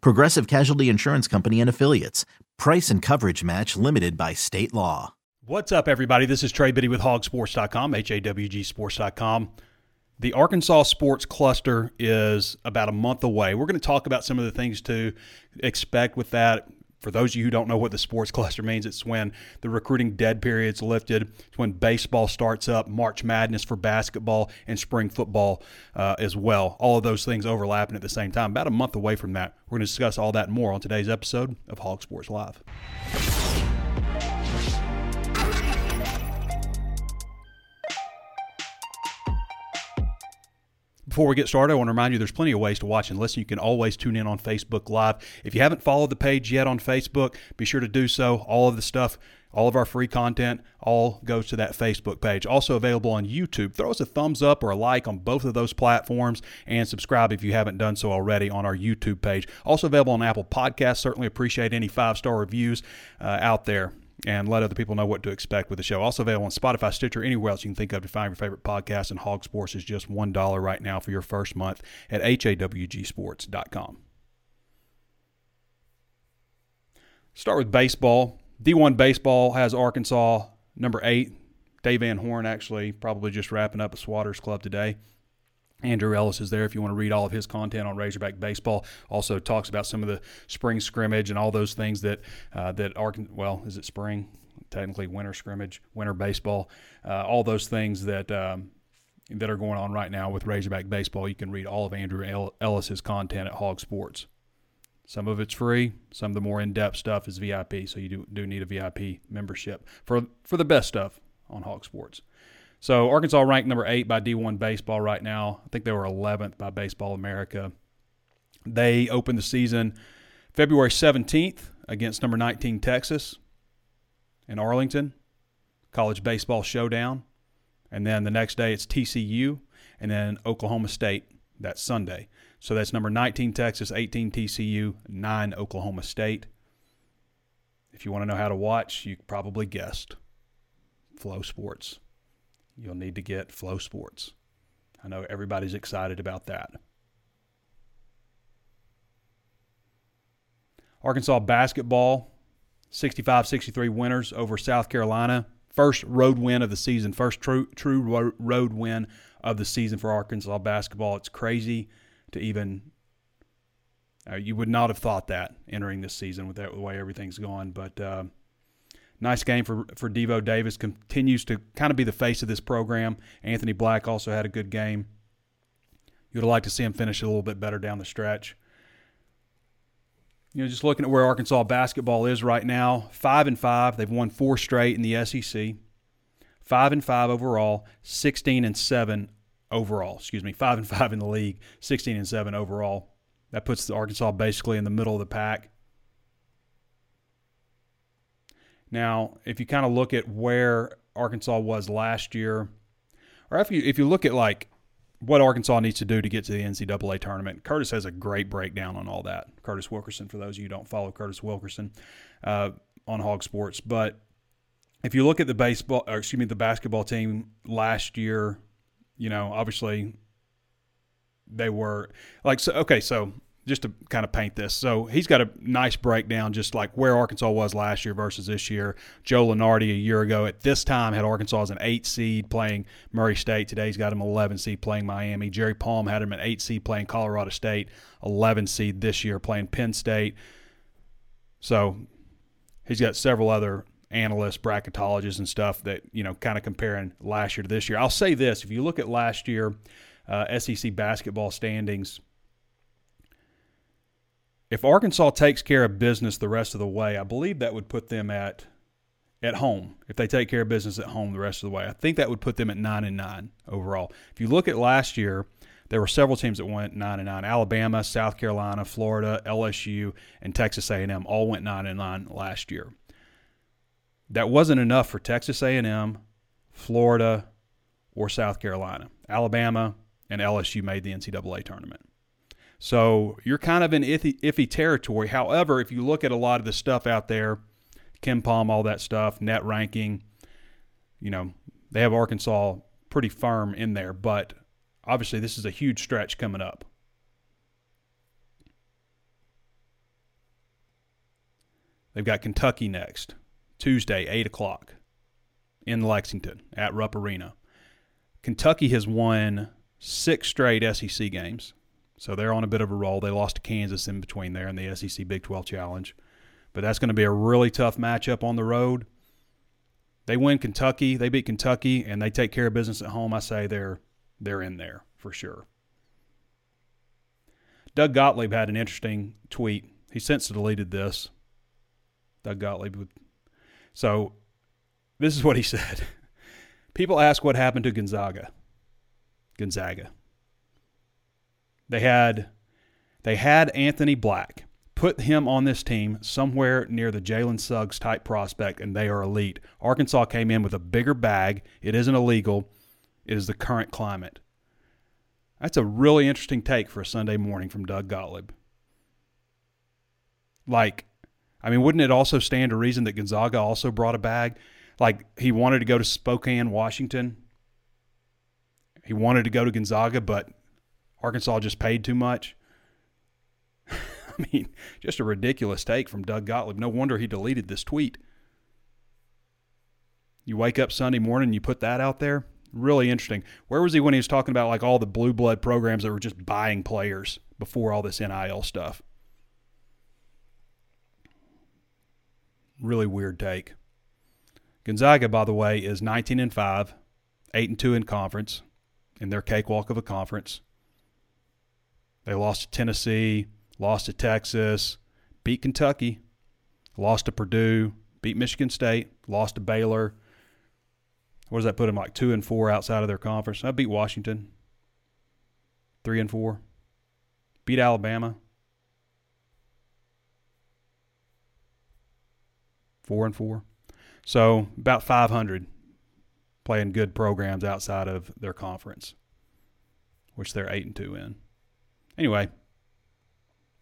Progressive Casualty Insurance Company and Affiliates. Price and coverage match limited by state law. What's up, everybody? This is Trey Biddy with hawgsports.com, H A W G sports.com. The Arkansas Sports Cluster is about a month away. We're going to talk about some of the things to expect with that, for those of you who don't know what the sports cluster means, it's when the recruiting dead period's lifted. It's when baseball starts up, March Madness for basketball, and spring football uh, as well. All of those things overlapping at the same time. About a month away from that. We're going to discuss all that more on today's episode of Hog Sports Live. Before we get started, I want to remind you there's plenty of ways to watch and listen. You can always tune in on Facebook Live. If you haven't followed the page yet on Facebook, be sure to do so. All of the stuff, all of our free content, all goes to that Facebook page. Also available on YouTube. Throw us a thumbs up or a like on both of those platforms and subscribe if you haven't done so already on our YouTube page. Also available on Apple Podcasts. Certainly appreciate any five star reviews uh, out there and let other people know what to expect with the show. Also available on Spotify, Stitcher, anywhere else you can think of to find your favorite podcast. And Hog Sports is just $1 right now for your first month at hawgsports.com. Start with baseball. D1 Baseball has Arkansas number eight. Dave Van Horn actually probably just wrapping up a Swatters Club today. Andrew Ellis is there if you want to read all of his content on Razorback baseball. Also talks about some of the spring scrimmage and all those things that uh, that are well, is it spring? Technically, winter scrimmage, winter baseball, uh, all those things that um, that are going on right now with Razorback baseball. You can read all of Andrew Ellis's content at Hog Sports. Some of it's free. Some of the more in-depth stuff is VIP. So you do, do need a VIP membership for for the best stuff on Hog Sports. So Arkansas ranked number eight by D1 Baseball right now. I think they were 11th by Baseball America. They opened the season February 17th against number 19 Texas in Arlington, college baseball showdown. And then the next day it's TCU and then Oklahoma State that Sunday. So that's number 19 Texas, 18 TCU, 9 Oklahoma State. If you want to know how to watch, you probably guessed FloSports you'll need to get FloSports. I know everybody's excited about that. Arkansas basketball, 65 63 winners over South Carolina. First road win of the season, first true, true road win of the season for Arkansas basketball. It's crazy to even, uh, you would not have thought that entering this season with, that, the way everything's gone. But uh, Nice game for, for Devo Davis. Continues to kind of be the face of this program. Anthony Black also had a good game. You would like to see him finish a little bit better down the stretch. You know, just looking at where Arkansas basketball is right now, five and five. They've won four straight in the SEC. Five and five overall, sixteen and seven overall. Excuse me, five and five in the league, sixteen and seven overall. That puts the Arkansas basically in the middle of the pack. Now, if you kind of look at where Arkansas was last year, or if you if you look at like what Arkansas needs to do to get to the NCAA tournament, Curtis has a great breakdown on all that. Curtis Wilkerson, for those of you who don't follow Curtis Wilkerson uh, on Hog Sports, but if you look at the baseball, excuse me, the basketball team last year, you know, obviously they were like so. Okay, so just to kind of paint this. So he's got a nice breakdown, just like where Arkansas was last year versus this year. Joe Lunardi a year ago at this time had Arkansas as an eight seed playing Murray State. Today he's got him 11 seed playing Miami. Jerry Palm had him an eight seed playing Colorado State, 11 seed this year playing Penn State. So he's got several other analysts, bracketologists, and stuff that you know kind of comparing last year to this year. I'll say this: if you look at last year uh, SEC basketball standings, if Arkansas takes care of business the rest of the way, I believe that would put them at at home. If they take care of business at home the rest of the way, I think that would put them at nine and nine overall. If you look at last year, there were several teams that went nine and nine. Alabama, South Carolina, Florida, LSU, and Texas A&M all went nine and nine last year. That wasn't enough for Texas A&M, Florida, or South Carolina. Alabama and LSU made the NCAA tournament. So you're kind of in iffy, iffy territory. However, if you look at a lot of the stuff out there, KenPom, all that stuff, net ranking, you know, they have Arkansas pretty firm in there. But obviously, this is a huge stretch coming up. They've got Kentucky next. Tuesday, 8 o'clock in Lexington at Rupp Arena. Kentucky has won six straight SEC games, so they're on a bit of a roll. They lost to Kansas in between there in the SEC Big 12 Challenge, but that's going to be a really tough matchup on the road. They win Kentucky, they beat Kentucky, and they take care of business at home. I say they're they're in there for sure. Doug Gottlieb had an interesting tweet. He since deleted this. Doug Gottlieb would so this is what he said. People ask what happened to Gonzaga. Gonzaga. They had they had Anthony Black. Put him on this team somewhere near the Jalen Suggs type prospect, and they are elite. Arkansas came in with a bigger bag. It isn't illegal. It is the current climate. That's a really interesting take for a Sunday morning from Doug Gottlieb. Like, I mean, wouldn't it also stand to reason that Gonzaga also brought a bag? Like he wanted to go to Spokane, Washington. He wanted to go to Gonzaga, but Arkansas just paid too much. I mean, just a ridiculous take from Doug Gottlieb. No wonder he deleted this tweet. You wake up Sunday morning and you put that out there. Really interesting. Where was he when he was talking about like all the blue blood programs that were just buying players before all this NIL stuff? Really weird take. Gonzaga, by the way, is 19 and 5, 8 and 2 in conference, in their cakewalk of a conference. They lost to Tennessee, lost to Texas, beat Kentucky, lost to Purdue, beat Michigan State, lost to Baylor. What does that put them like two and four outside of their conference? I beat Washington, three and four, beat Alabama, four and four. So about 500 playing good programs outside of their conference, which they're eight and two in. Anyway,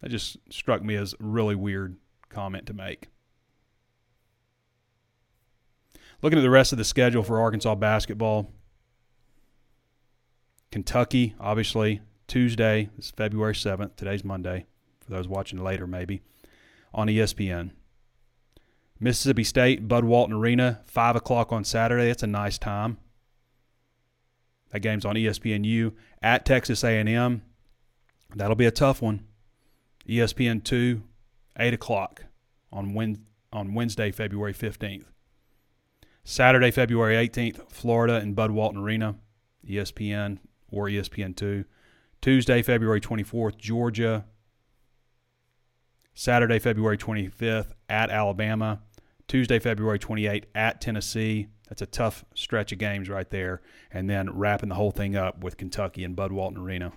that just struck me as a really weird comment to make. Looking at the rest of the schedule for Arkansas basketball, Kentucky, obviously, Tuesday, is February 7th. Today's Monday, for those watching later, maybe, on ESPN. Mississippi State, Bud Walton Arena, 5 o'clock on Saturday. That's a nice time. That game's on ESPNU at Texas A&M. That'll be a tough one. ESPN 2, 8 o'clock on, on Wednesday, February 15th. Saturday, February 18th, Florida and Bud Walton Arena, ESPN or ESPN 2. Tuesday, February 24th, Georgia. Saturday, February 25th, at Alabama. Tuesday, February twenty eighth at Tennessee. That's a tough stretch of games right there. And then wrapping the whole thing up with Kentucky and Bud Walton Arena.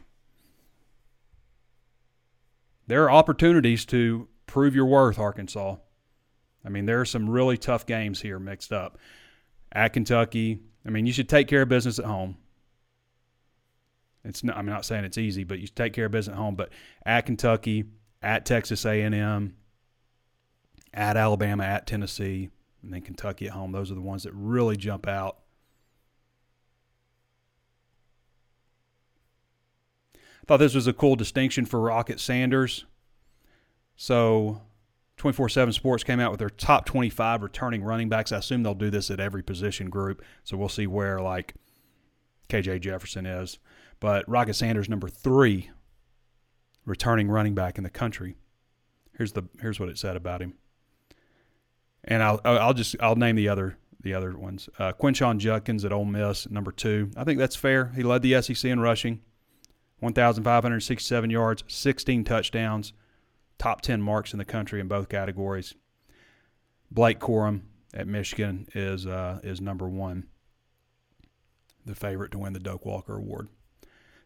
There are opportunities to prove your worth, Arkansas. I mean, there are some really tough games here mixed up. At Kentucky, I mean, you should take care of business at home. It's not, I'm not saying it's easy, but you should take care of business at home. But at Kentucky, at Texas A&M, at Alabama, at Tennessee, and then Kentucky at home. Those are the ones that really jump out. Thought this was a cool distinction for Rocket Sanders. So, 24 7 Sports came out with their top 25 returning running backs. I assume they'll do this at every position group. So, we'll see where, like, KJ Jefferson is. But Rocket Sanders, number three returning running back in the country. Here's, the, here's what it said about him. And I'll I'll just I'll name the other the other ones. Uh, Quinshon Judkins at Ole Miss, number two. I think that's fair. He led the SEC in rushing, 1,567 yards, 16 touchdowns, top 10 marks in the country in both categories. Blake Corum at Michigan is uh, is number one, the favorite to win the Doak Walker Award.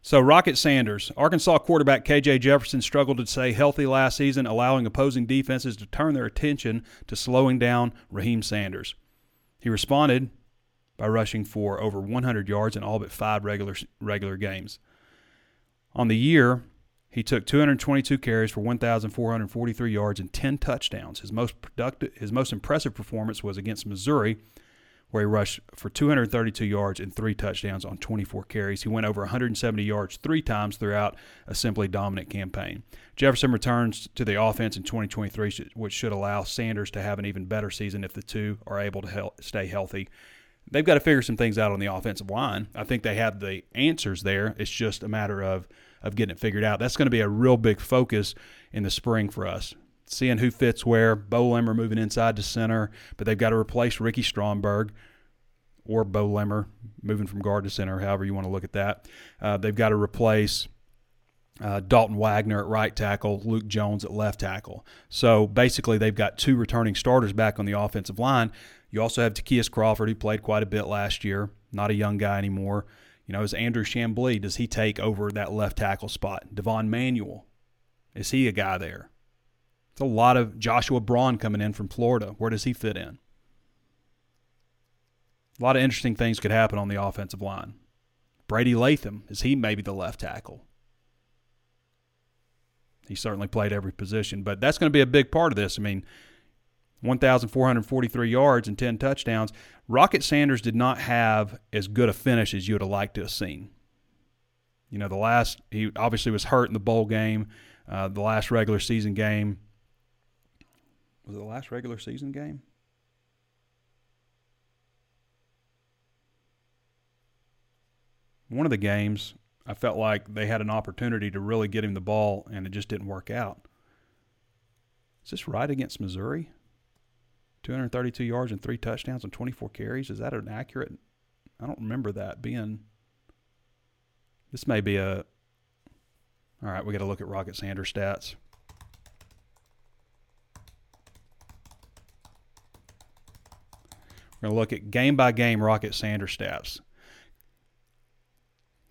So, Rocket Sanders, Arkansas quarterback KJ Jefferson struggled to stay healthy last season, allowing opposing defenses to turn their attention to slowing down Raheem Sanders. He responded by rushing for over 100 yards in all but five regular regular games. On the year, he took 222 carries for 1,443 yards and 10 touchdowns. His most productive, his most impressive performance was against Missouri, where he rushed for 232 yards and three touchdowns on 24 carries. He went over 170 yards three times throughout a simply dominant campaign. Jefferson returns to the offense in 2023, which should allow Sanders to have an even better season if the two are able to stay healthy. They've got to figure some things out on the offensive line. I think they have the answers there. It's just a matter of of getting it figured out. That's going to be a real big focus in the spring for us seeing who fits where. Bo Limmer moving inside to center, but they've got to replace Ricky Stromberg or Bo Limmer moving from guard to center, however you want to look at that. Uh, they've got to replace uh, Dalton Wagner at right tackle, Luke Jones at left tackle. So basically, they've got two returning starters back on the offensive line. You also have Ty'Kieast Crawford, who played quite a bit last year, not a young guy anymore. You know, is Andrew Chamblee, does he take over that left tackle spot? Devon Manuel, is he a guy there? It's a lot of Joshua Braun coming in from Florida. Where does he fit in? A lot of interesting things could happen on the offensive line. Brady Latham, is he maybe the left tackle? He certainly played every position, but that's going to be a big part of this. I mean, 1,443 yards and 10 touchdowns. Rocket Sanders did not have as good a finish as you would have liked to have seen. You know, the last, he obviously was hurt in the bowl game, uh, the last regular season game was it the last regular season game? One of the games, I felt like they had an opportunity to really get him the ball, and it just didn't work out. Is this right against Missouri? 232 yards and three touchdowns and 24 carries. Is that an accurate? I don't remember that being. This may be a. All right, we got to look at Rocket Sanders stats. We're going to look at game by game Rocket Sanders stats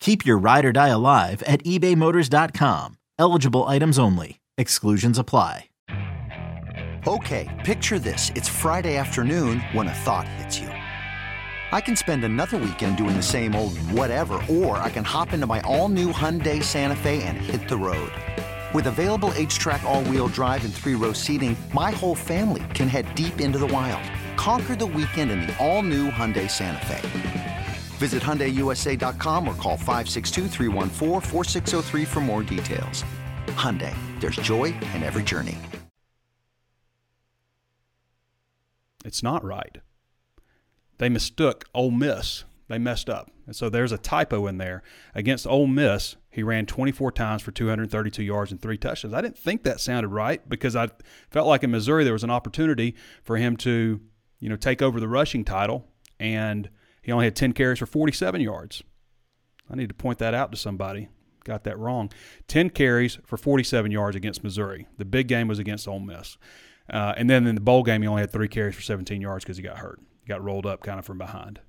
Keep your ride or die alive at ebaymotors.com. Eligible items only. Exclusions apply. Okay, picture this. It's Friday afternoon when a thought hits you. I can spend another weekend doing the same old whatever, or I can hop into my all new Hyundai Santa Fe and hit the road. With available HTRAC, all wheel drive, and three row seating, my whole family can head deep into the wild Conquer the weekend in the all-new Hyundai Santa Fe. Visit HyundaiUSA.com or call 562 for more details. Hyundai, there's joy in every journey. It's not right. They mistook Ole Miss. They messed up. And so there's a typo in there. Against Ole Miss, he ran 24 times for 232 yards and three touchdowns. I didn't think that sounded right because I felt like in Missouri there was an opportunity for him to you know, take over the rushing title, and he only had 10 carries for 47 yards. I need to point that out to somebody. Got that wrong. 10 carries for 47 yards against Missouri. The big game was against Ole Miss. Uh, and then in the bowl game, he only had three carries for 17 yards because he got hurt. He got rolled up kind of from behind.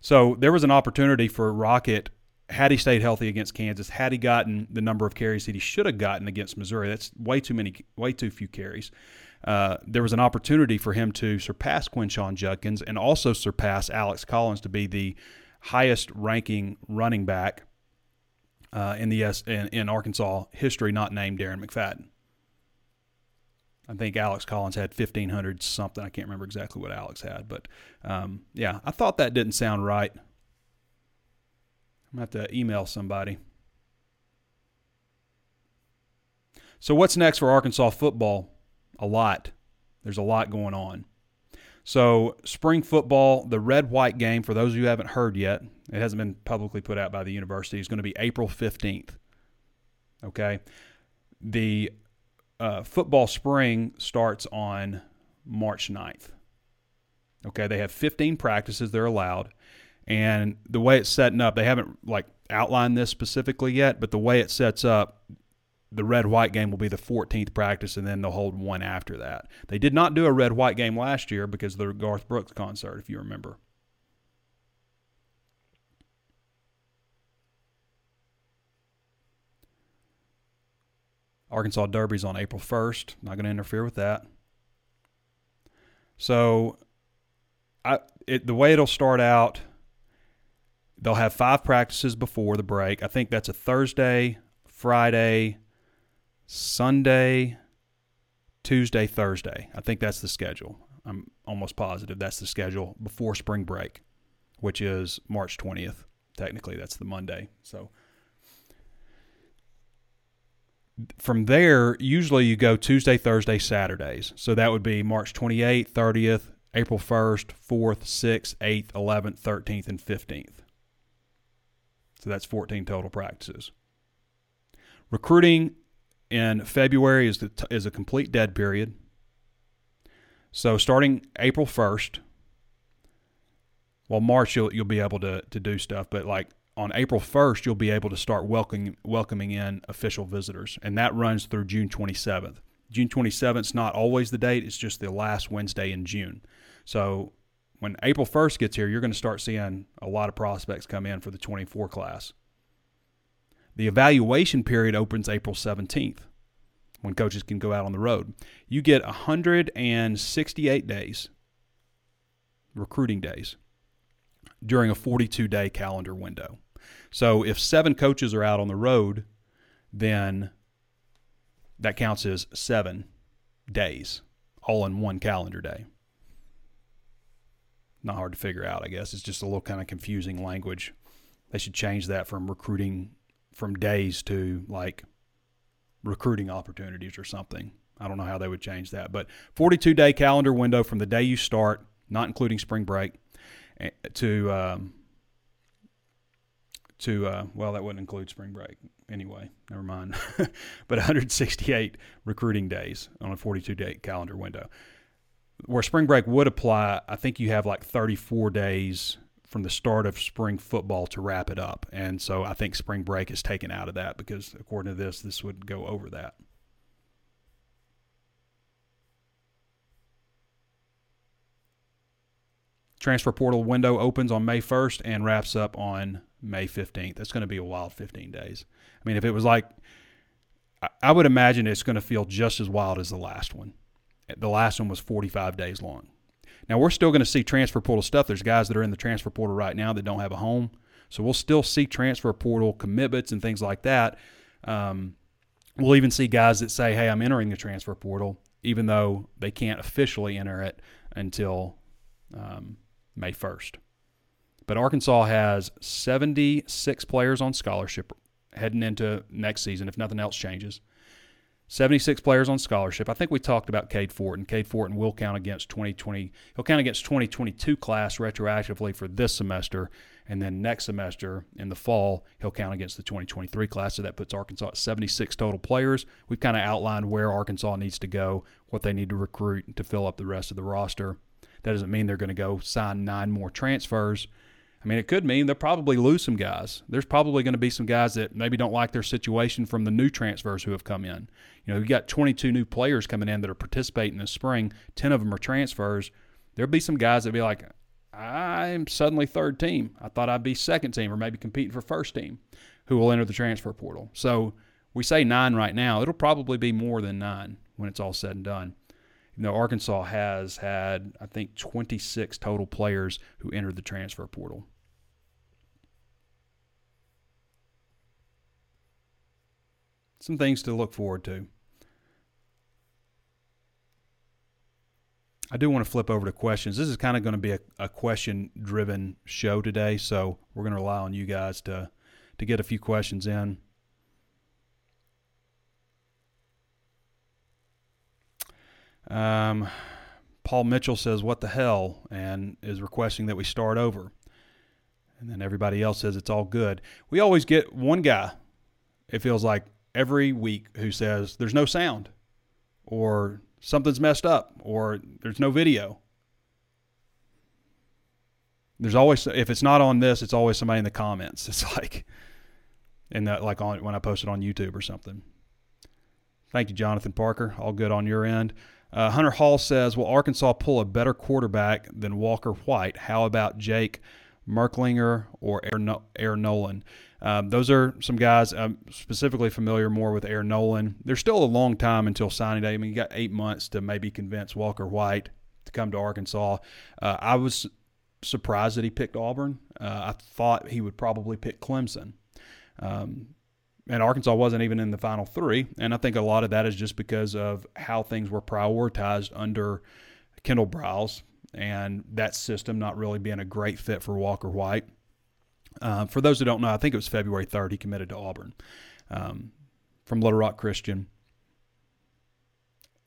So there was an opportunity for Rocket had he stayed healthy against Kansas, had he gotten the number of carries that he should have gotten against Missouri, that's way too many, way too few carries. Uh, there was an opportunity for him to surpass Quinshon Judkins and also surpass Alex Collins to be the highest ranking running back uh, in the S, in, in Arkansas history, not named Darren McFadden. I think Alex Collins had 1,500 something. I can't remember exactly what Alex had, but um, yeah, I thought that didn't sound right. I'm going to have to email somebody. So, what's next for Arkansas football? A lot. There's a lot going on. So, spring football, the red white game, for those of you who haven't heard yet, it hasn't been publicly put out by the university, is going to be April 15th. Okay. The uh, football spring starts on March 9th. Okay. They have 15 practices they're allowed. And the way it's setting up, they haven't like outlined this specifically yet, but the way it sets up, the red white game will be the 14th practice, and then they'll hold one after that. They did not do a red white game last year because of the Garth Brooks concert, if you remember. Arkansas Derby's on April 1st. Not going to interfere with that. So, I it, the way it'll start out They'll have five practices before the break. I think that's a Thursday, Friday, Sunday, Tuesday, Thursday. I think that's the schedule. I'm almost positive that's the schedule before spring break, which is March 20th. Technically, that's the Monday. So from there, usually you go Tuesday, Thursday, Saturdays. So that would be March 28th, 30th, April 1st, 4th, 6th, 8th, 11th, 13th, and 15th. So that's 14 total practices. Recruiting in February is, the, is a complete dead period. So starting April 1st, well, March you'll, you'll be able to, to do stuff, but like on April 1st, you'll be able to start welcoming, welcoming in official visitors, and that runs through June 27th. June 27th is not always the date, it's just the last Wednesday in June. So when April 1st gets here, you're going to start seeing a lot of prospects come in for the 24 class. The evaluation period opens April 17th when coaches can go out on the road. You get 168 days, recruiting days, during a 42 day calendar window. So if seven coaches are out on the road, then that counts as seven days, all in one calendar day not hard to figure out, I guess. It's just a little kind of confusing language. They should change that from recruiting from days to like recruiting opportunities or something. I don't know how they would change that, but 42 day calendar window from the day you start, not including spring break, eh, to um, to uh, well, that wouldn't include spring break anyway. Never mind. but 168 recruiting days on a 42 day calendar window where spring break would apply, I think you have like 34 days from the start of spring football to wrap it up. And so I think spring break is taken out of that because according to this, this would go over that. Transfer portal window opens on May 1st and wraps up on May 15th. That's going to be a wild 15 days. I mean, if it was like, I would imagine it's going to feel just as wild as the last one. The last one was 45 days long. Now we're still going to see transfer portal stuff. There's guys that are in the transfer portal right now that don't have a home, so we'll still see transfer portal commitments and things like that. Um, we'll even see guys that say, "Hey, I'm entering the transfer portal," even though they can't officially enter it until um, May 1st. But Arkansas has 76 players on scholarship heading into next season if nothing else changes. 76 players on scholarship. I think we talked about Cade Fortin. Cade Fortin will count against 2020. He'll count against 2022 class retroactively for this semester, and then next semester in the fall he'll count against the 2023 class. So that puts Arkansas at 76 total players. We've kind of outlined where Arkansas needs to go, what they need to recruit to fill up the rest of the roster. That doesn't mean they're going to go sign nine more transfers. I mean, it could mean they'll probably lose some guys. There's probably going to be some guys that maybe don't like their situation from the new transfers who have come in. You know, you've got 22 new players coming in that are participating this spring. 10 of them are transfers. There'll be some guys that be like, I'm suddenly third team. I thought I'd be second team or maybe competing for first team who will enter the transfer portal. So we say nine right now. It'll probably be more than nine when it's all said and done. You know, Arkansas has had, I think, 26 total players who entered the transfer portal. Some things to look forward to. I do want to flip over to questions. This is kind of going to be a, a question driven show today, so we're going to rely on you guys to to get a few questions in. Um, Paul Mitchell says, What the hell? and is requesting that we start over. And then everybody else says it's all good. We always get one guy, it feels like every week, who says, There's no sound, or something's messed up or there's no video. There's always if it's not on this, it's always somebody in the comments. It's like in that like on when I post it on YouTube or something. Thank you, Jonathan Parker. All good on your end. Uh, Hunter Hall says, "Will Arkansas pull a better quarterback than Walker White? How about Jake Merklinger or Air, Noland. Um, those are some guys I'm specifically familiar more with Air Noland. There's still a long time until signing day. I mean, you got eight months to maybe convince Walker White to come to Arkansas. Uh, I was surprised that he picked Auburn. Uh, I thought he would probably pick Clemson. Um, and Arkansas wasn't even in the final three. And I think a lot of that is just because of how things were prioritized under Kendal Briles and that system not really being a great fit for Walker White. Uh, for those who don't know, I think it was February 3rd he committed to Auburn um, from Little Rock Christian.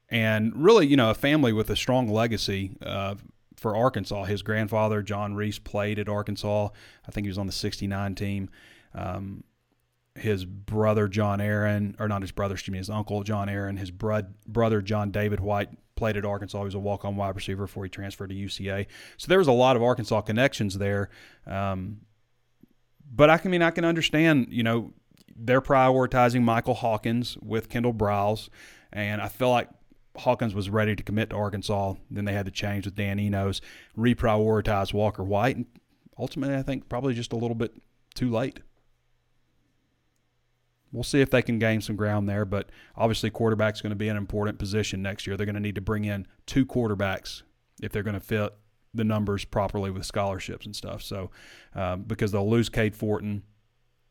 And really, you know, a family with a strong legacy uh, for Arkansas. His grandfather, John Reese, played at Arkansas. I think he was on the 69 team. Um, his brother, John Aaron, or not his brother, excuse me, his uncle, John Aaron, his bro- brother, John David White, played at Arkansas. He was a walk on wide receiver before he transferred to UCA. So there was a lot of Arkansas connections there. Um, but I can I mean I can understand, you know, they're prioritizing Michael Hawkins with Kendal Briles, and I feel like Hawkins was ready to commit to Arkansas. Then they had to change with Dan Enos, reprioritize Walker White, and ultimately I think probably just a little bit too late. We'll see if they can gain some ground there, but obviously quarterback's going to be an important position next year. They're going to need to bring in two quarterbacks if they're going to fit the numbers properly with scholarships and stuff. So um, because they'll lose Cade Fortin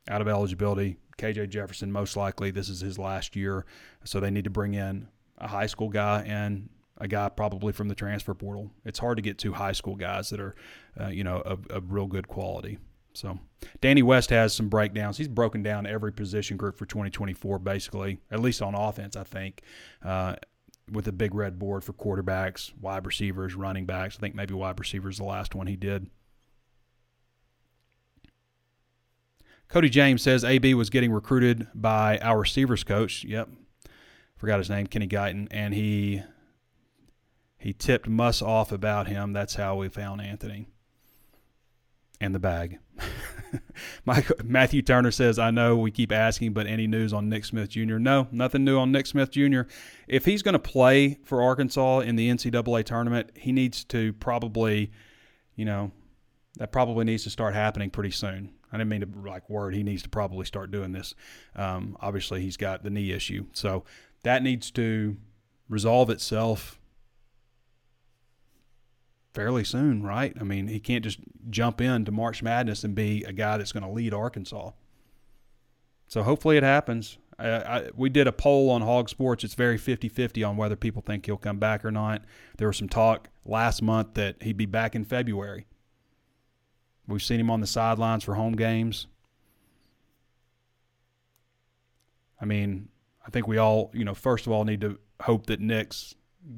out of eligibility, KJ Jefferson most likely this is his last year, so they need to bring in a high school guy and a guy probably from the transfer portal. It's hard to get two high school guys that are, uh, you know, of, of real good quality. So Danny West has some breakdowns. He's broken down every position group for 2024, basically, at least on offense, I think. Uh, with a big red board for quarterbacks, wide receivers, running backs. I think maybe wide receivers the last one he did. Cody James says AB was getting recruited by our receivers coach. Yep, forgot his name, Kenny Guiton, and he he tipped Muss off about him. That's how we found Anthony and the bag. Matthew Turner says, I know we keep asking, but any news on Nick Smith Jr.? No, nothing new on Nick Smith Jr. If he's going to play for Arkansas in the NCAA tournament, he needs to probably, you know, that probably needs to start happening pretty soon. I didn't mean to like word. He needs to probably start doing this. Um, obviously, he's got the knee issue. So that needs to resolve itself fairly soon, right? I mean, he can't just jump into March Madness and be a guy that's going to lead Arkansas. So hopefully it happens. I, I, we did a poll on Hog Sports. It's very 50 50 on whether people think he'll come back or not. There was some talk last month that he'd be back in February. We've seen him on the sidelines for home games. I mean, I think we all, you know, first of all, need to hope that Nick's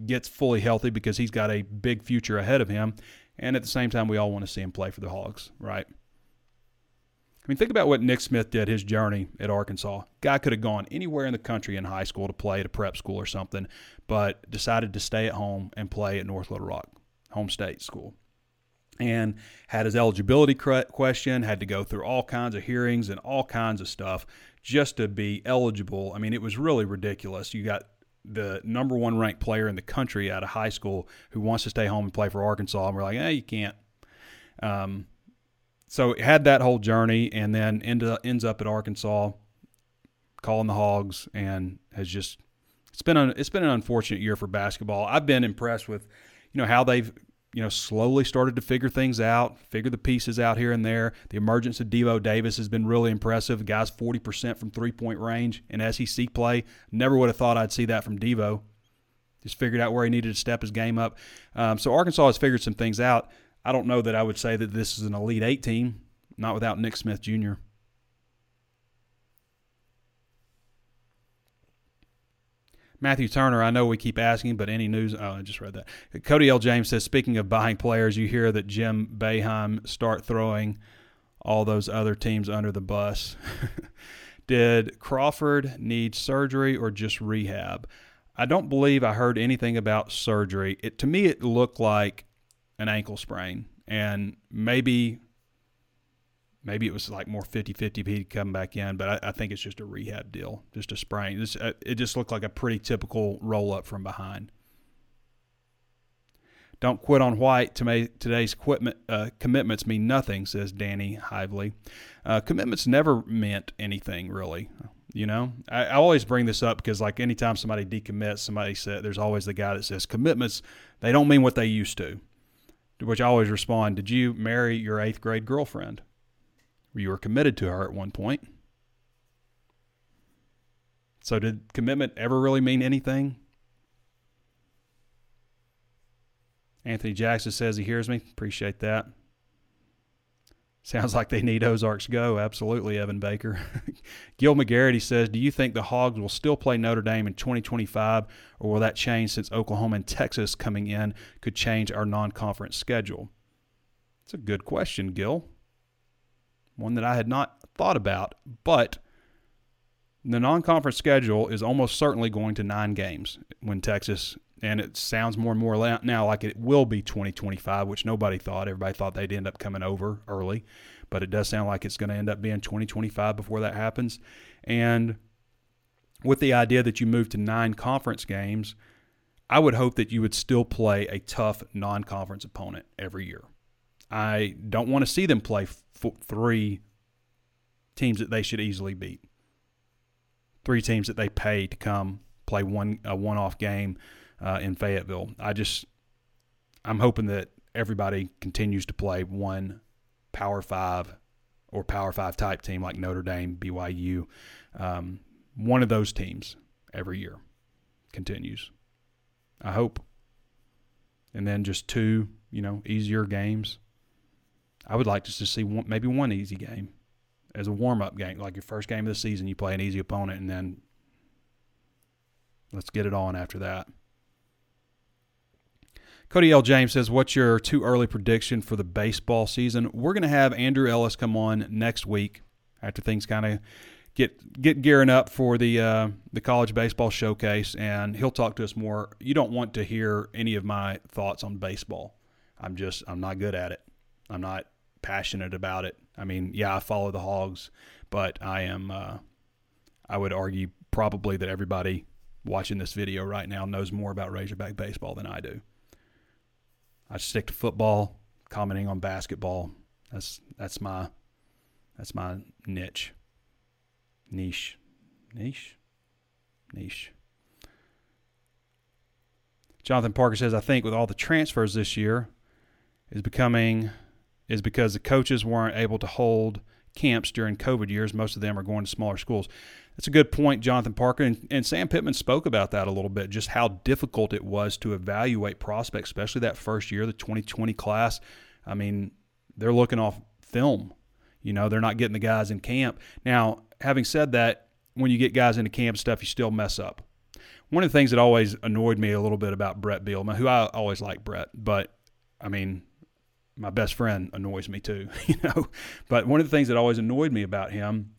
gets fully healthy because he's got a big future ahead of him. And at the same time, we all want to see him play for the Hogs, right? I mean, think about what Nick Smith did his journey at Arkansas. Guy could have gone anywhere in the country in high school to play at a prep school or something, but decided to stay at home and play at North Little Rock, home state school. And had his eligibility question, had to go through all kinds of hearings and all kinds of stuff just to be eligible. I mean, it was really ridiculous. You got the number one ranked player in the country out of high school who wants to stay home and play for Arkansas. And we're like, hey, you can't. Um, so had that whole journey and then end up, ends up at Arkansas calling the Hogs and has just it's been a, it's been an unfortunate year for basketball. I've been impressed with you know how they've you know slowly started to figure things out, figure the pieces out here and there. The emergence of Devo Davis has been really impressive. The guy's 40% from three-point range in SEC play. Never would have thought I'd see that from Devo. Just figured out where he needed to step his game up. Um, so Arkansas has figured some things out. I don't know that I would say that this is an Elite Eight team, not without Nick Smith Jr. Matthew Turner, I know we keep asking, but any news? Oh, I just read that. Cody L. James says, speaking of buying players, you hear that Jim Boeheim start throwing all those other teams under the bus. Did Crawford need surgery or just rehab? I don't believe I heard anything about surgery. It to me it looked like an ankle sprain, and maybe maybe it was like more 50-50 if he'd come back in, but I, I, think it's just a rehab deal, just a sprain. This, uh, it just looked like a pretty typical roll up from behind. Don't quit on White. Today's equipment, uh, commitments mean nothing, says Danny Hively. Uh, commitments never meant anything, really. You know, I, I, always bring this up because, like, anytime somebody decommits, somebody said there's always the guy that says commitments they don't mean what they used to. To which I always respond, Did you marry your eighth grade girlfriend? You were committed to her at one point. So, did commitment ever really mean anything? Anthony Jackson says he hears me. Appreciate that. Sounds like they need Ozarks go. Absolutely, Evan Baker. Gil McGarity says, Do you think the Hogs will still play Notre Dame in 2025, or will that change since Oklahoma and Texas coming in could change our non conference schedule? It's a good question, Gil. One that I had not thought about, but the non conference schedule is almost certainly going to nine games when Texas and it sounds more and more now like it will be 2025, which nobody thought. Everybody thought they'd end up coming over early, but it does sound like it's going to end up being 2025 before that happens. And with the idea that you move to nine conference games, I would hope that you would still play a tough non conference opponent every year. I don't want to see them play f- three teams that they should easily beat, three teams that they pay to come play one a one off game uh, in Fayetteville. I just I'm hoping that everybody continues to play one Power Five or Power Five type team like Notre Dame, BYU, um, one of those teams every year continues. I hope. And then just two, you know, easier games. I would like just to see one, maybe one easy game as a warm up game, like your first game of the season. You play an easy opponent, and then let's get it on after that. Cody L. James says, What's your too early prediction for the baseball season? We're going to have Andrew Ellis come on next week after things kind of get get gearing up for the uh, the college baseball showcase, and he'll talk to us more. You don't want to hear any of my thoughts on baseball. I'm just I'm not good at it. I'm not passionate about it. I mean, yeah, I follow the Hogs, but I am. Uh, I would argue probably that everybody watching this video right now knows more about Razorback baseball than I do. I stick to football, commenting on basketball. That's that's my that's my niche. Niche. Niche? Niche. Jonathan Parker says, I think with all the transfers this year is becoming is because the coaches weren't able to hold camps during COVID years. Most of them are going to smaller schools. That's a good point, Jonathan Parker. And, and, Sam Pittman spoke about that a little bit, just how difficult it was to evaluate prospects, especially that first year, the 2020 class. I mean, they're looking off film. You know, they're not getting the guys in camp. Now, having said that, when you get guys into camp stuff, you still mess up. One of the things that always annoyed me a little bit about Bret Bielema, who I always like Brett, but I mean, my best friend annoys me too, you know. But one of the things that always annoyed me about him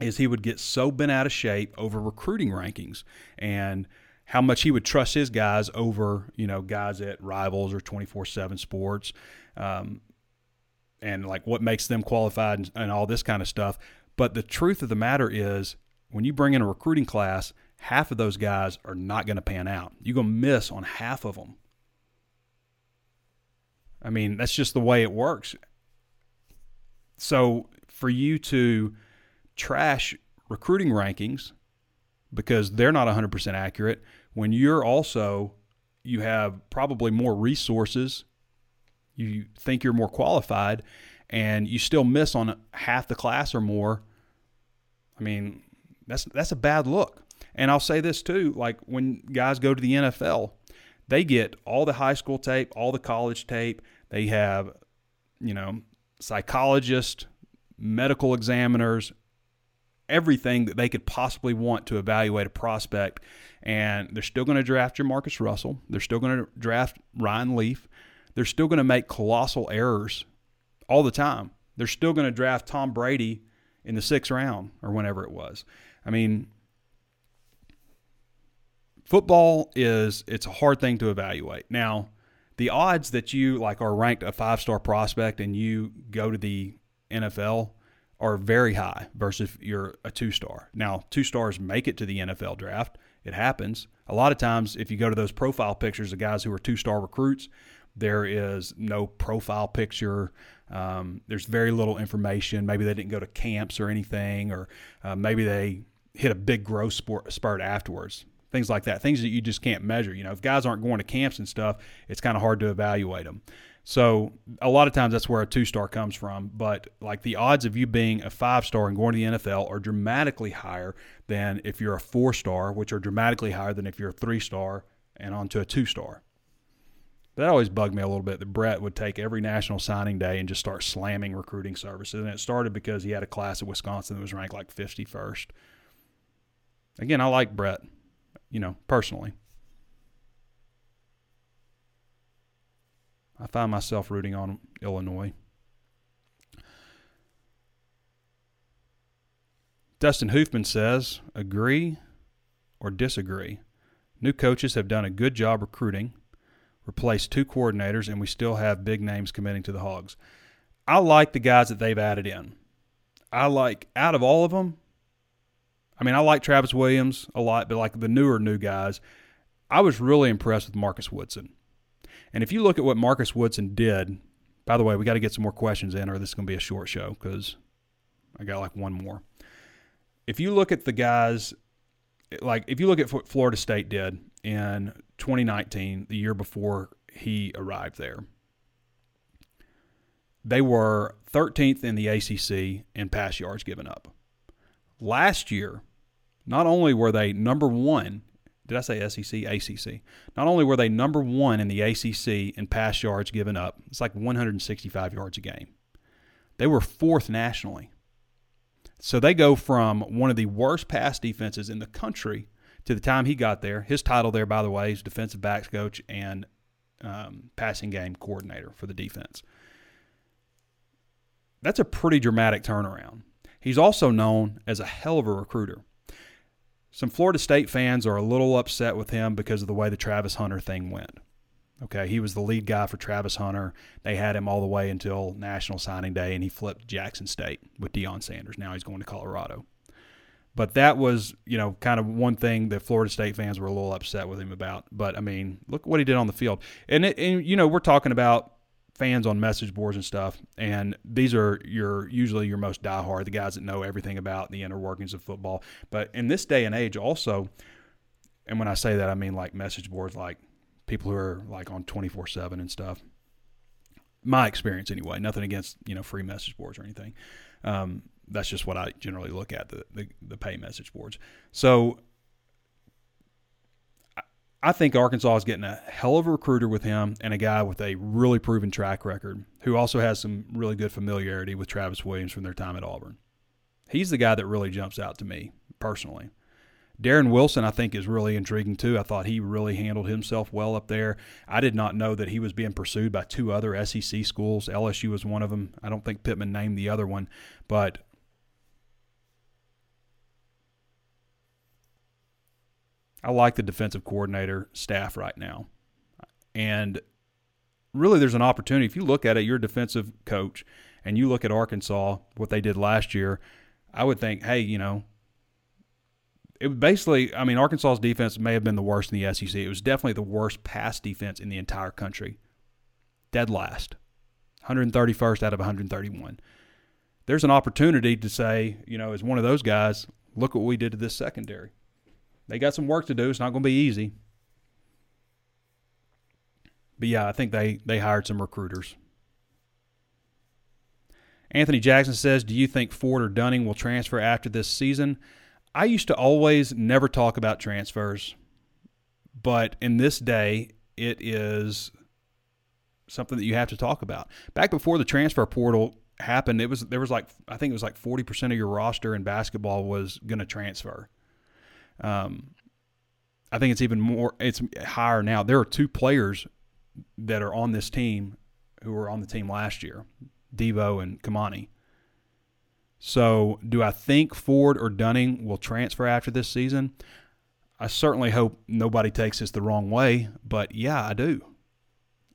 is he would get so bent out of shape over recruiting rankings and how much he would trust his guys over, you know, guys at rivals or 24 7 sports. Um, and like what makes them qualified and, and all this kind of stuff. But the truth of the matter is, when you bring in a recruiting class, half of those guys are not going to pan out. You're going to miss on half of them. I mean, that's just the way it works. So for you to trash recruiting rankings because they're not 100% accurate when you're also you have probably more resources you think you're more qualified and you still miss on half the class or more i mean that's that's a bad look and i'll say this too like when guys go to the nfl they get all the high school tape all the college tape they have you know psychologists medical examiners everything that they could possibly want to evaluate a prospect. And they're still going to draft JaMarcus Russell. They're still going to draft Ryan Leaf. They're still going to make colossal errors all the time. They're still going to draft Tom Brady in the sixth round or whenever it was. I mean, football is it's a hard thing to evaluate. Now, the odds that you like are ranked a five star prospect and you go to the NFL are very high versus you're a two star. Now, two stars make it to the NFL draft. It happens. A lot of times, if you go to those profile pictures of guys who are two star recruits, there is no profile picture. Um, there's very little information. Maybe they didn't go to camps or anything, or uh, maybe they hit a big growth spurt afterwards. Things like that. Things that you just can't measure. You know, if guys aren't going to camps and stuff, it's kind of hard to evaluate them. So a lot of times that's where a two star comes from. But like the odds of you being a five star and going to the NFL are dramatically higher than if you're a four star, which are dramatically higher than if you're a three star and onto a two star. That always bugged me a little bit that Bret would take every national signing day and just start slamming recruiting services. And it started because he had a class at Wisconsin that was ranked like 51st. Again, I like Bret, you know, personally. I find myself rooting on Illinois. Dustin Hoofman says, agree or disagree. New coaches have done a good job recruiting, replaced two coordinators, and we still have big names committing to the Hogs. I like the guys that they've added in. I like, out of all of them, I mean, I like Travis Williams a lot, but like the newer new guys, I was really impressed with Marcus Woodson. And if you look at what Marcus Woodson did, by the way, we got to get some more questions in, or this is going to be a short show because I got like one more. If you look at the guys, like if you look at what Florida State did in 2019, the year before he arrived there, they were 13th in the ACC in pass yards given up. Last year, not only were they number one did I say SEC? ACC. Not only were they number one in the ACC in pass yards given up, it's like 165 yards a game. They were fourth nationally. So they go from one of the worst pass defenses in the country to the time he got there. His title there, by the way, is defensive backs coach and um, passing game coordinator for the defense. That's a pretty dramatic turnaround. He's also known as a hell of a recruiter. Some Florida State fans are a little upset with him because of the way the Travis Hunter thing went. Okay, he was the lead guy for Travis Hunter. They had him all the way until National Signing Day, and he flipped Jackson State with Deion Sanders. Now he's going to Colorado. But that was, you know, kind of one thing that Florida State fans were a little upset with him about. But I mean, look what he did on the field, and, it, and you know, we're talking about fans on message boards and stuff, and these are your usually your most diehard, the guys that know everything about the inner workings of football. But in this day and age, also, and when I say that, I mean like message boards, like people who are like on twenty four seven and stuff. My experience, anyway. Nothing against you know free message boards or anything. Um, that's just what I generally look at the, the the pay message boards. So I think Arkansas is getting a hell of a recruiter with him and a guy with a really proven track record who also has some really good familiarity with Travis Williams from their time at Auburn. He's the guy that really jumps out to me personally. Darren Wilson, I think, is really intriguing too. I thought he really handled himself well up there. I did not know that he was being pursued by two other SEC schools. LSU was one of them. I don't think Pittman named the other one, but I like the defensive coordinator staff right now. And really, there's an opportunity. If you look at it, you're a defensive coach, and you look at Arkansas, what they did last year, I would think, hey, you know, it basically, I mean, Arkansas's defense may have been the worst in the SEC. It was definitely the worst pass defense in the entire country. Dead last. 131st out of 131. There's an opportunity to say, you know, as one of those guys, look what we did to this secondary. They got some work to do. It's not going to be easy. But yeah, I think they they hired some recruiters. Anthony Jackson says, "Do you think Ford or Dunning will transfer after this season?" I used to always never talk about transfers, but in this day, it is something that you have to talk about. Back before the transfer portal happened, it was there was like I think it was like forty percent of your roster in basketball was going to transfer. Um, I think it's even more. It's higher now. There are two players that are on this team who were on the team last year, Devo and Kamani. So, do I think Ford or Dunning will transfer after this season? I certainly hope nobody takes this the wrong way, but yeah, I do.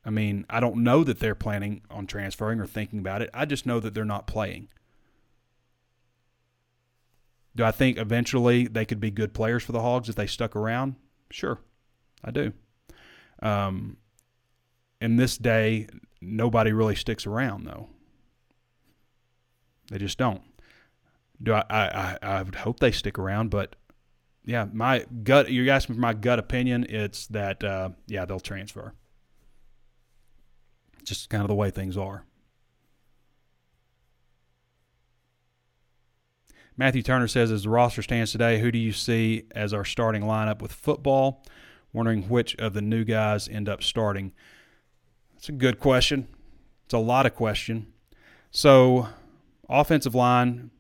I mean, I don't know that they're planning on transferring or thinking about it. I just know that they're not playing. Do I think eventually they could be good players for the Hogs if they stuck around? Sure, I do. Um, in this day, nobody really sticks around, though. They just don't. Do I? I, I would hope they stick around, but yeah, my gut. You're asking for my gut opinion. It's that uh, yeah, they'll transfer. Just kind of the way things are. Matthew Turner says, as the roster stands today, who do you see as our starting lineup with football? Wondering which of the new guys end up starting. That's a good question. It's a lot of question. So, offensive line,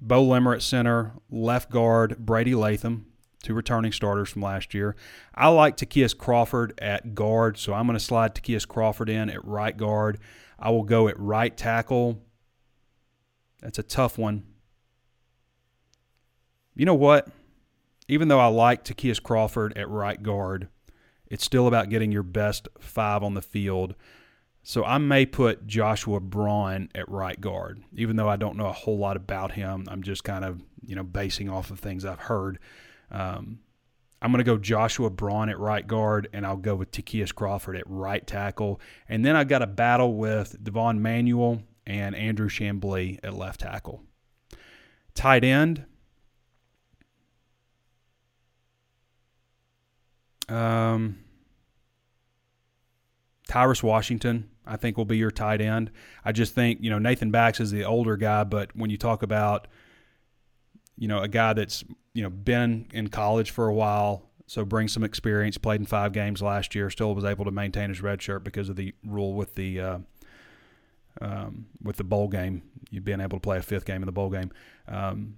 Beaux Limmer at center, left guard, Brady Latham, two returning starters from last year. I like Ty'Kieast Crawford at guard, so I'm going to slide Ty'Kieast Crawford in at right guard. I will go at right tackle. That's a tough one. You know what? Even though I like Ty'Kieast Crawford at right guard, it's still about getting your best five on the field. So I may put Joshua Braun at right guard, even though I don't know a whole lot about him. I'm just kind of you know basing off of things I've heard. Um, I'm going to go Joshua Braun at right guard, and I'll go with Ty'Kieast Crawford at right tackle. And then I've got a battle with Devon Manuel and Andrew Chamblee at left tackle. Tight end. Um, Tyrus Washington, I think, will be your tight end. I just think, you know, Nathan Bax is the older guy, but when you talk about, you know, a guy that's, you know, been in college for a while, so brings some experience, played in five games last year, still was able to maintain his red shirt because of the rule with the uh, um, with the bowl game, you being able to play a fifth game in the bowl game. Um,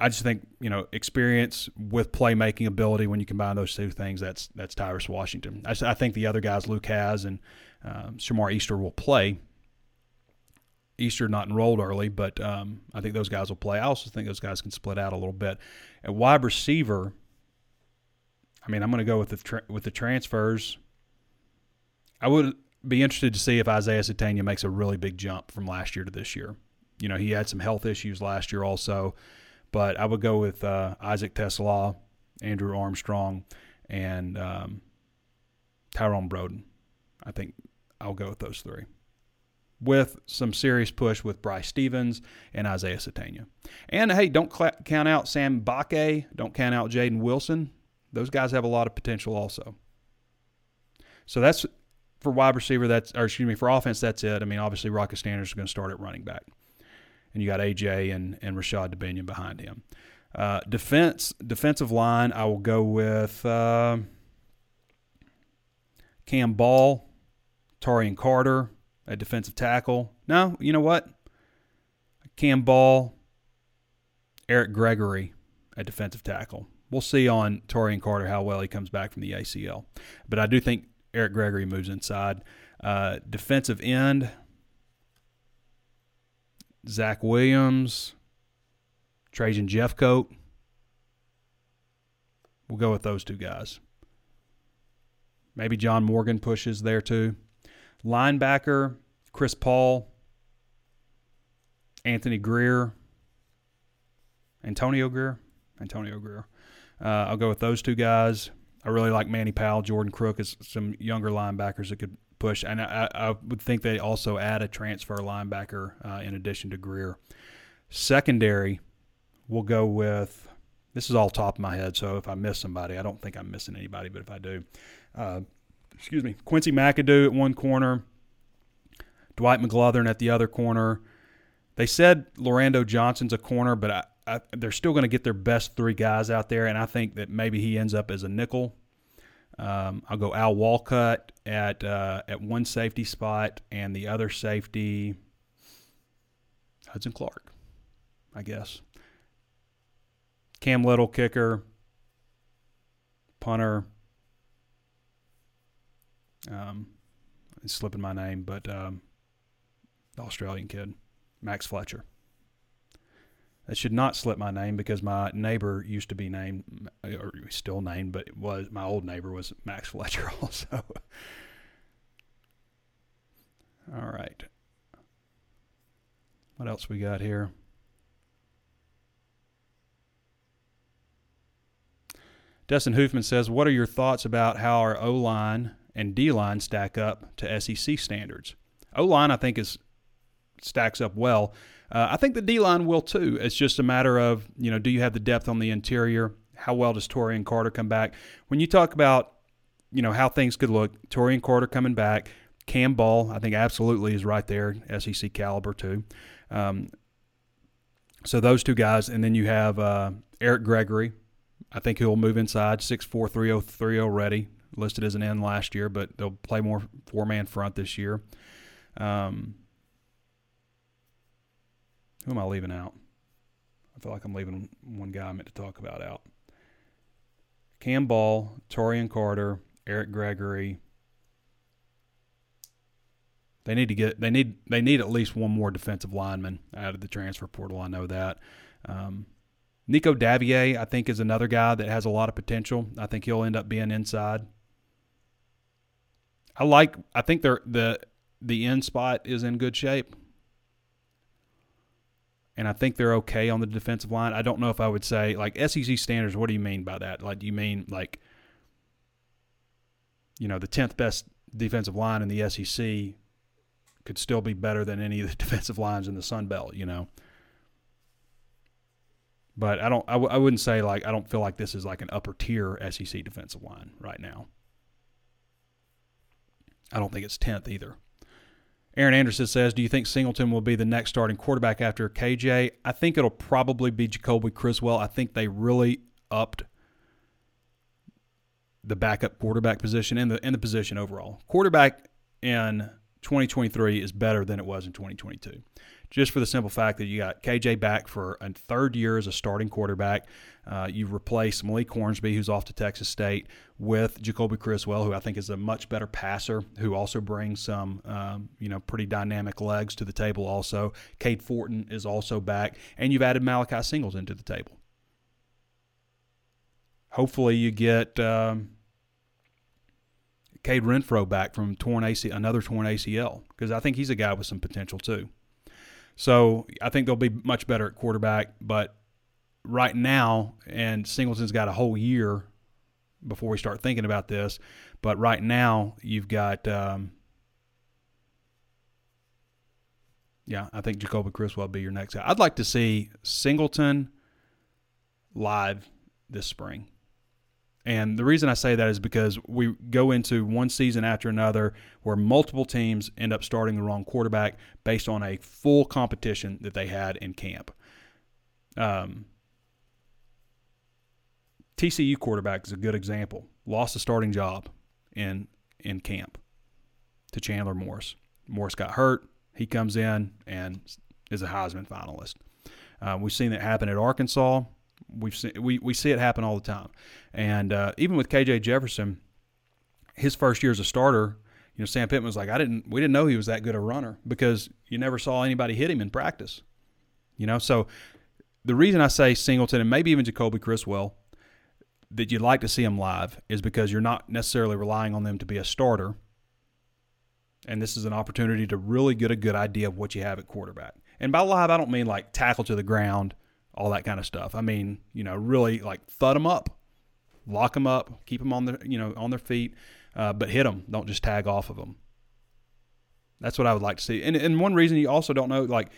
I just think you know experience with playmaking ability when you combine those two things. That's that's Tyrus Washington. I, I think the other guys, Luke Hasz and um, Shamar Easter, will play. Easter not enrolled early, but um, I think those guys will play. I also think those guys can split out a little bit. At wide receiver, I mean, I'm going to go with the tra- with the transfers. I would be interested to see if Isaiah Sategna makes a really big jump from last year to this year. You know, he had some health issues last year also. But I would go with uh, Isaac TeSlaa, Andrew Armstrong, and um, Tyrone Broden. I think I'll go with those three. With some serious push with Bryce Stephens and Isaiah Sategna. And hey, don't cl- count out Sam Mbake. Don't count out Jaedon Wilson. Those guys have a lot of potential also. So that's for wide receiver. That's or excuse me for offense. That's it. I mean, obviously Rocket Sanders is going to start at running back and you got AJ and and Rashod Dubinion behind him. Uh, defense defensive line, I will go with uh, Cam Ball, Taurean Carter at defensive tackle. No, you know what? Cam Ball, Eric Gregory at defensive tackle. We'll see on Taurean Carter how well he comes back from the ACL. But I do think Eric Gregory moves inside. Uh, defensive end, Zach Williams, Trajan Jeffcoat. We'll go with those two guys. Maybe John Morgan pushes there too. Linebacker, Chris Paul, Anthony Greer, Antonio Grier. Antonio Grier. Uh, I'll go with those two guys. I really like Manny Powell, Jordan Crook as some younger linebackers that could push, and I, I would think they also add a transfer linebacker uh, in addition to Grier. Secondary, we'll go with. This is all top of my head, so if I miss somebody, I don't think I'm missing anybody, but if I do, uh, excuse me, Quincy McAdoo at one corner, Dwight McGlothern at the other corner. They said Lorando Johnson's a corner, but I, I, they're still going to get their best three guys out there, and I think that maybe he ends up as a nickel. Um, I'll go Al Walcott at uh, at one safety spot, and the other safety Hudson Clark, I guess. Cam Little kicker, punter. Um, it's slipping my name, but um, the Australian kid, Max Fletcher. That should not slip my name because my neighbor used to be named, or still named, but it was my old neighbor was Max Fletcher also. All right. What else we got here? Dustin Hoofman says, What are your thoughts about how our O line and D line stack up to SEC standards? O line, I think, is stacks up well. Uh, I think the D line will too. It's just a matter of, you know, do you have the depth on the interior? How well does Taurean Carter come back? When you talk about, you know, how things could look, Taurean Carter coming back, Cam Ball, I think absolutely is right there, SEC caliber too. Um, so those two guys, and then you have uh, Eric Gregory, I think he'll move inside, 6'4", 303 already, listed as an end last year, but they'll play more four-man front this year. Um, who am I leaving out? I feel like I'm leaving one guy I meant to talk about out. Cam Ball, Taurean Carter, Eric Gregory. They need to get they need they need at least one more defensive lineman out of the transfer portal. I know that. Um, Nico Davillier, I think, is another guy that has a lot of potential. I think he'll end up being inside. I like. I think they're the the end spot is in good shape, and I think they're okay on the defensive line. I don't know if I would say like SEC standards. What do you mean by that? Like, do you mean like you know the tenth best defensive line in the SEC could still be better than any of the defensive lines in the Sun Belt? You know. But I don't. I w- I wouldn't say like I don't feel like this is like an upper tier SEC defensive line right now. I don't think it's tenth either. Aaron Anderson says, "Do you think Singleton will be the next starting quarterback after KJ?" I think it'll probably be Jacoby Criswell. I think they really upped the backup quarterback position and the and the position overall. Quarterback in 2023 is better than it was in 2022 just for the simple fact that you got KJ back for a third year as a starting quarterback. Uh, you replace Malik Hornsby, who's off to Texas State, with Jacoby Criswell, who I think is a much better passer, who also brings some, um, you know, pretty dynamic legs to the table. Also, Cade Fortin is also back, and you've added Malachi Singleton into the table. Hopefully, you get. Um, Cade Renfro back from torn AC, another torn ACL, because I think he's a guy with some potential too. So I think they'll be much better at quarterback. But right now, and Singleton's got a whole year before we start thinking about this. But right now, you've got, um, yeah, I think Jacoby Criswell will be your next guy. I'd like to see Singleton live this spring. And the reason I say that is because we go into one season after another where multiple teams end up starting the wrong quarterback based on a full competition that they had in camp. Um, TCU quarterback is a good example. Lost a starting job in in camp to Chandler Morris. Morris got hurt. He comes in and is a Heisman finalist. Uh, we've seen that happen at Arkansas. We've seen, we we see it happen all the time, and uh, even with KJ Jefferson, his first year as a starter, you know, Sam Pittman was like, I didn't, we didn't know he was that good a runner because you never saw anybody hit him in practice, you know. So the reason I say Singleton and maybe even Jacoby Criswell that you'd like to see them live is because you're not necessarily relying on them to be a starter. And this is an opportunity to really get a good idea of what you have at quarterback. And by live, I don't mean like tackle to the ground all that kind of stuff. I mean, you know, really like thud them up, lock them up, keep them on their, you know, on their feet, uh, but hit them. Don't just tag off of them. That's what I would like to see. And, and one reason you also don't know, like,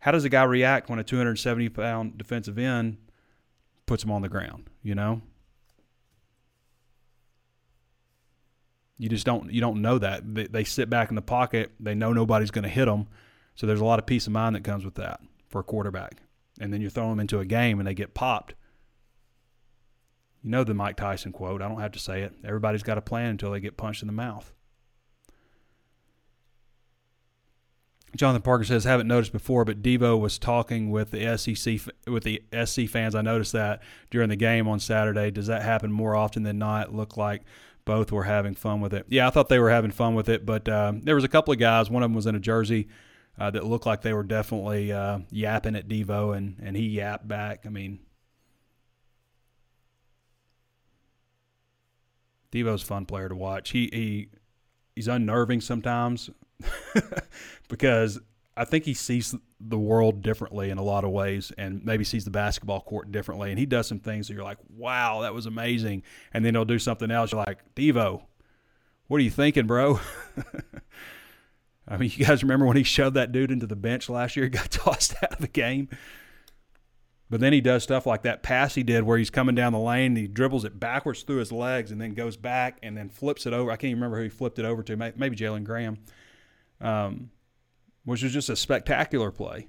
how does a guy react when a 270 pound defensive end puts him on the ground? You know, you just don't you don't know that they, they sit back in the pocket. They know nobody's going to hit them, so there's a lot of peace of mind that comes with that for a quarterback. And then you throw them into a game and they get popped. You know the Mike Tyson quote. I don't have to say it. Everybody's got a plan until they get punched in the mouth. Jonathan Parker says, haven't noticed before, but Devo was talking with the SEC with the SC fans. I noticed that during the game on Saturday. Does that happen more often than not? Look like both were having fun with it. Yeah, I thought they were having fun with it, but um, there was a couple of guys. One of them was in a jersey uh, that looked like they were definitely uh, yapping at Devo, and and he yapped back. I mean, Devo's a fun player to watch. He he he's unnerving sometimes because I think he sees the world differently in a lot of ways and maybe sees the basketball court differently. And he does some things that you're like, wow, that was amazing. And then he'll do something else. You're like, Devo, what are you thinking, bro? I mean, you guys remember when he shoved that dude into the bench last year? He got tossed out of the game. But then he does stuff like that pass he did where he's coming down the lane, and he dribbles it backwards through his legs and then goes back and then flips it over. I can't even remember who he flipped it over to, maybe Jalen Graham, um, which was just a spectacular play.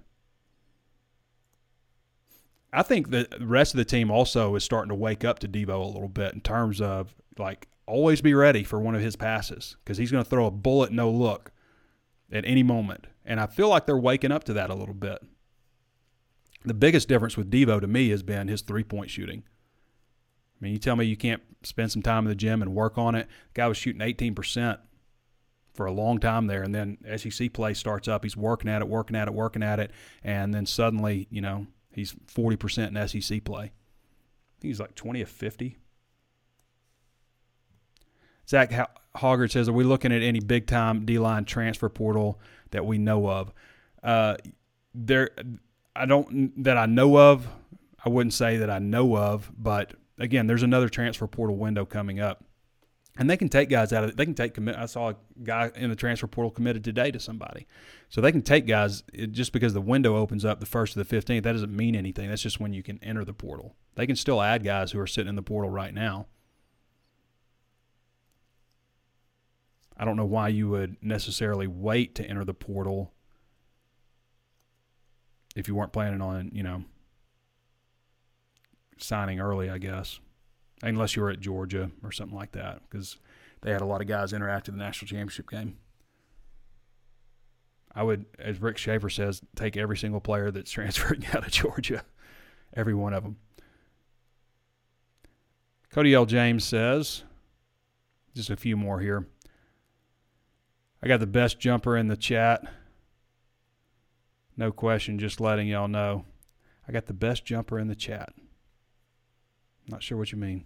I think the rest of the team also is starting to wake up to Devo a little bit in terms of like always be ready for one of his passes because he's going to throw a bullet no look at any moment. And I feel like they're waking up to that a little bit. The biggest difference with Devo to me has been his three point shooting. I mean, you tell me you can't spend some time in the gym and work on it. The guy was shooting 18% for a long time there, and then SEC play starts up. He's working at it, working at it, working at it, and then suddenly, you know, he's 40% in SEC play. He's like 20 of 50. Zach Hoggard says, "Are we looking at any big time D line transfer portal that we know of?" Uh, there I don't that I know of. I wouldn't say that I know of, but again, there's another transfer portal window coming up, and they can take guys out of it. They can take commit. I saw a guy in the transfer portal committed today to somebody, so they can take guys just because the window opens up the first of the fifteenth. That doesn't mean anything. That's just when you can enter the portal. They can still add guys who are sitting in the portal right now. I don't know why you would necessarily wait to enter the portal if you weren't planning on, you know, signing early, I guess, unless you were at Georgia or something like that, because they had a lot of guys interact in the national championship game. I would, as Rick Schaefer says, take every single player that's transferring out of Georgia, every one of them. Cody L. James says, just a few more here. I got the best jumper in the chat. No question, just letting y'all know. I got the best jumper in the chat. Not sure what you mean.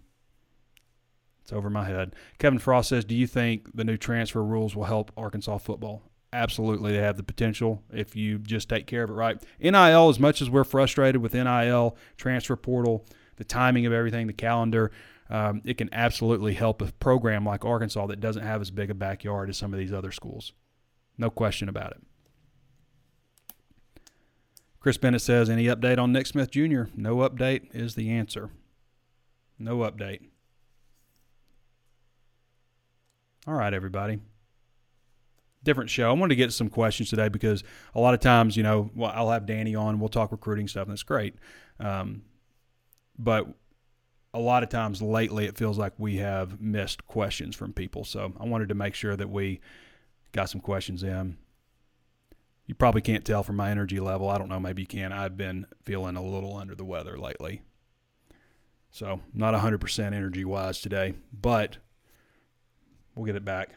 It's over my head. Kevin Frost says, Do you think the new transfer rules will help Arkansas football? Absolutely, they have the potential if you just take care of it right. NIL, as much as we're frustrated with NIL, transfer portal, the timing of everything, the calendar, um, it can absolutely help a program like Arkansas that doesn't have as big a backyard as some of these other schools. No question about it. Chris Bennett says, Any update on Nick Smith Jr.? No update is the answer. No update. All right, everybody. Different show. I wanted to get some questions today because a lot of times, you know, well, I'll have Danny on, we'll talk recruiting stuff, and that's great. Um, but a lot of times lately, it feels like we have missed questions from people. So I wanted to make sure that we got some questions in. You probably can't tell from my energy level. I don't know, maybe you can. I've been feeling a little under the weather lately. So, not 100% energy wise today, but we'll get it back.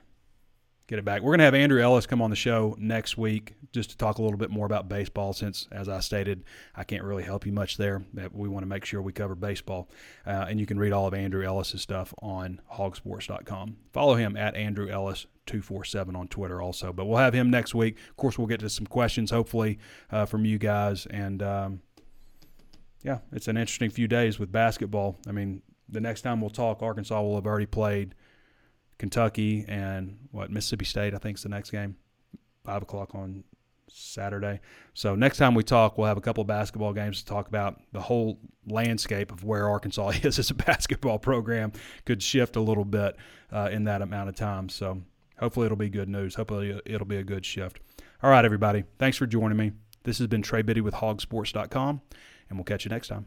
Get it back. We're going to have Andrew Ellis come on the show next week just to talk a little bit more about baseball since, as I stated, I can't really help you much there. We want to make sure we cover baseball. Uh, and you can read all of Andrew Ellis's stuff on hawgsports.com. Follow him at Andrew Ellis 247 on Twitter also. But we'll have him next week. Of course, we'll get to some questions, hopefully, uh, from you guys. And um, yeah, it's an interesting few days with basketball. I mean, the next time we'll talk, Arkansas will have already played Kentucky and what Mississippi State. I think is the next game, five o'clock on Saturday. So next time we talk, we'll have a couple of basketball games to talk about. The whole landscape of where Arkansas is as a basketball program could shift a little bit uh, in that amount of time. So hopefully it'll be good news. Hopefully it'll be a good shift. All right, everybody. Thanks for joining me. This has been Trey Biddy with Hawgsports.com, and we'll catch you next time.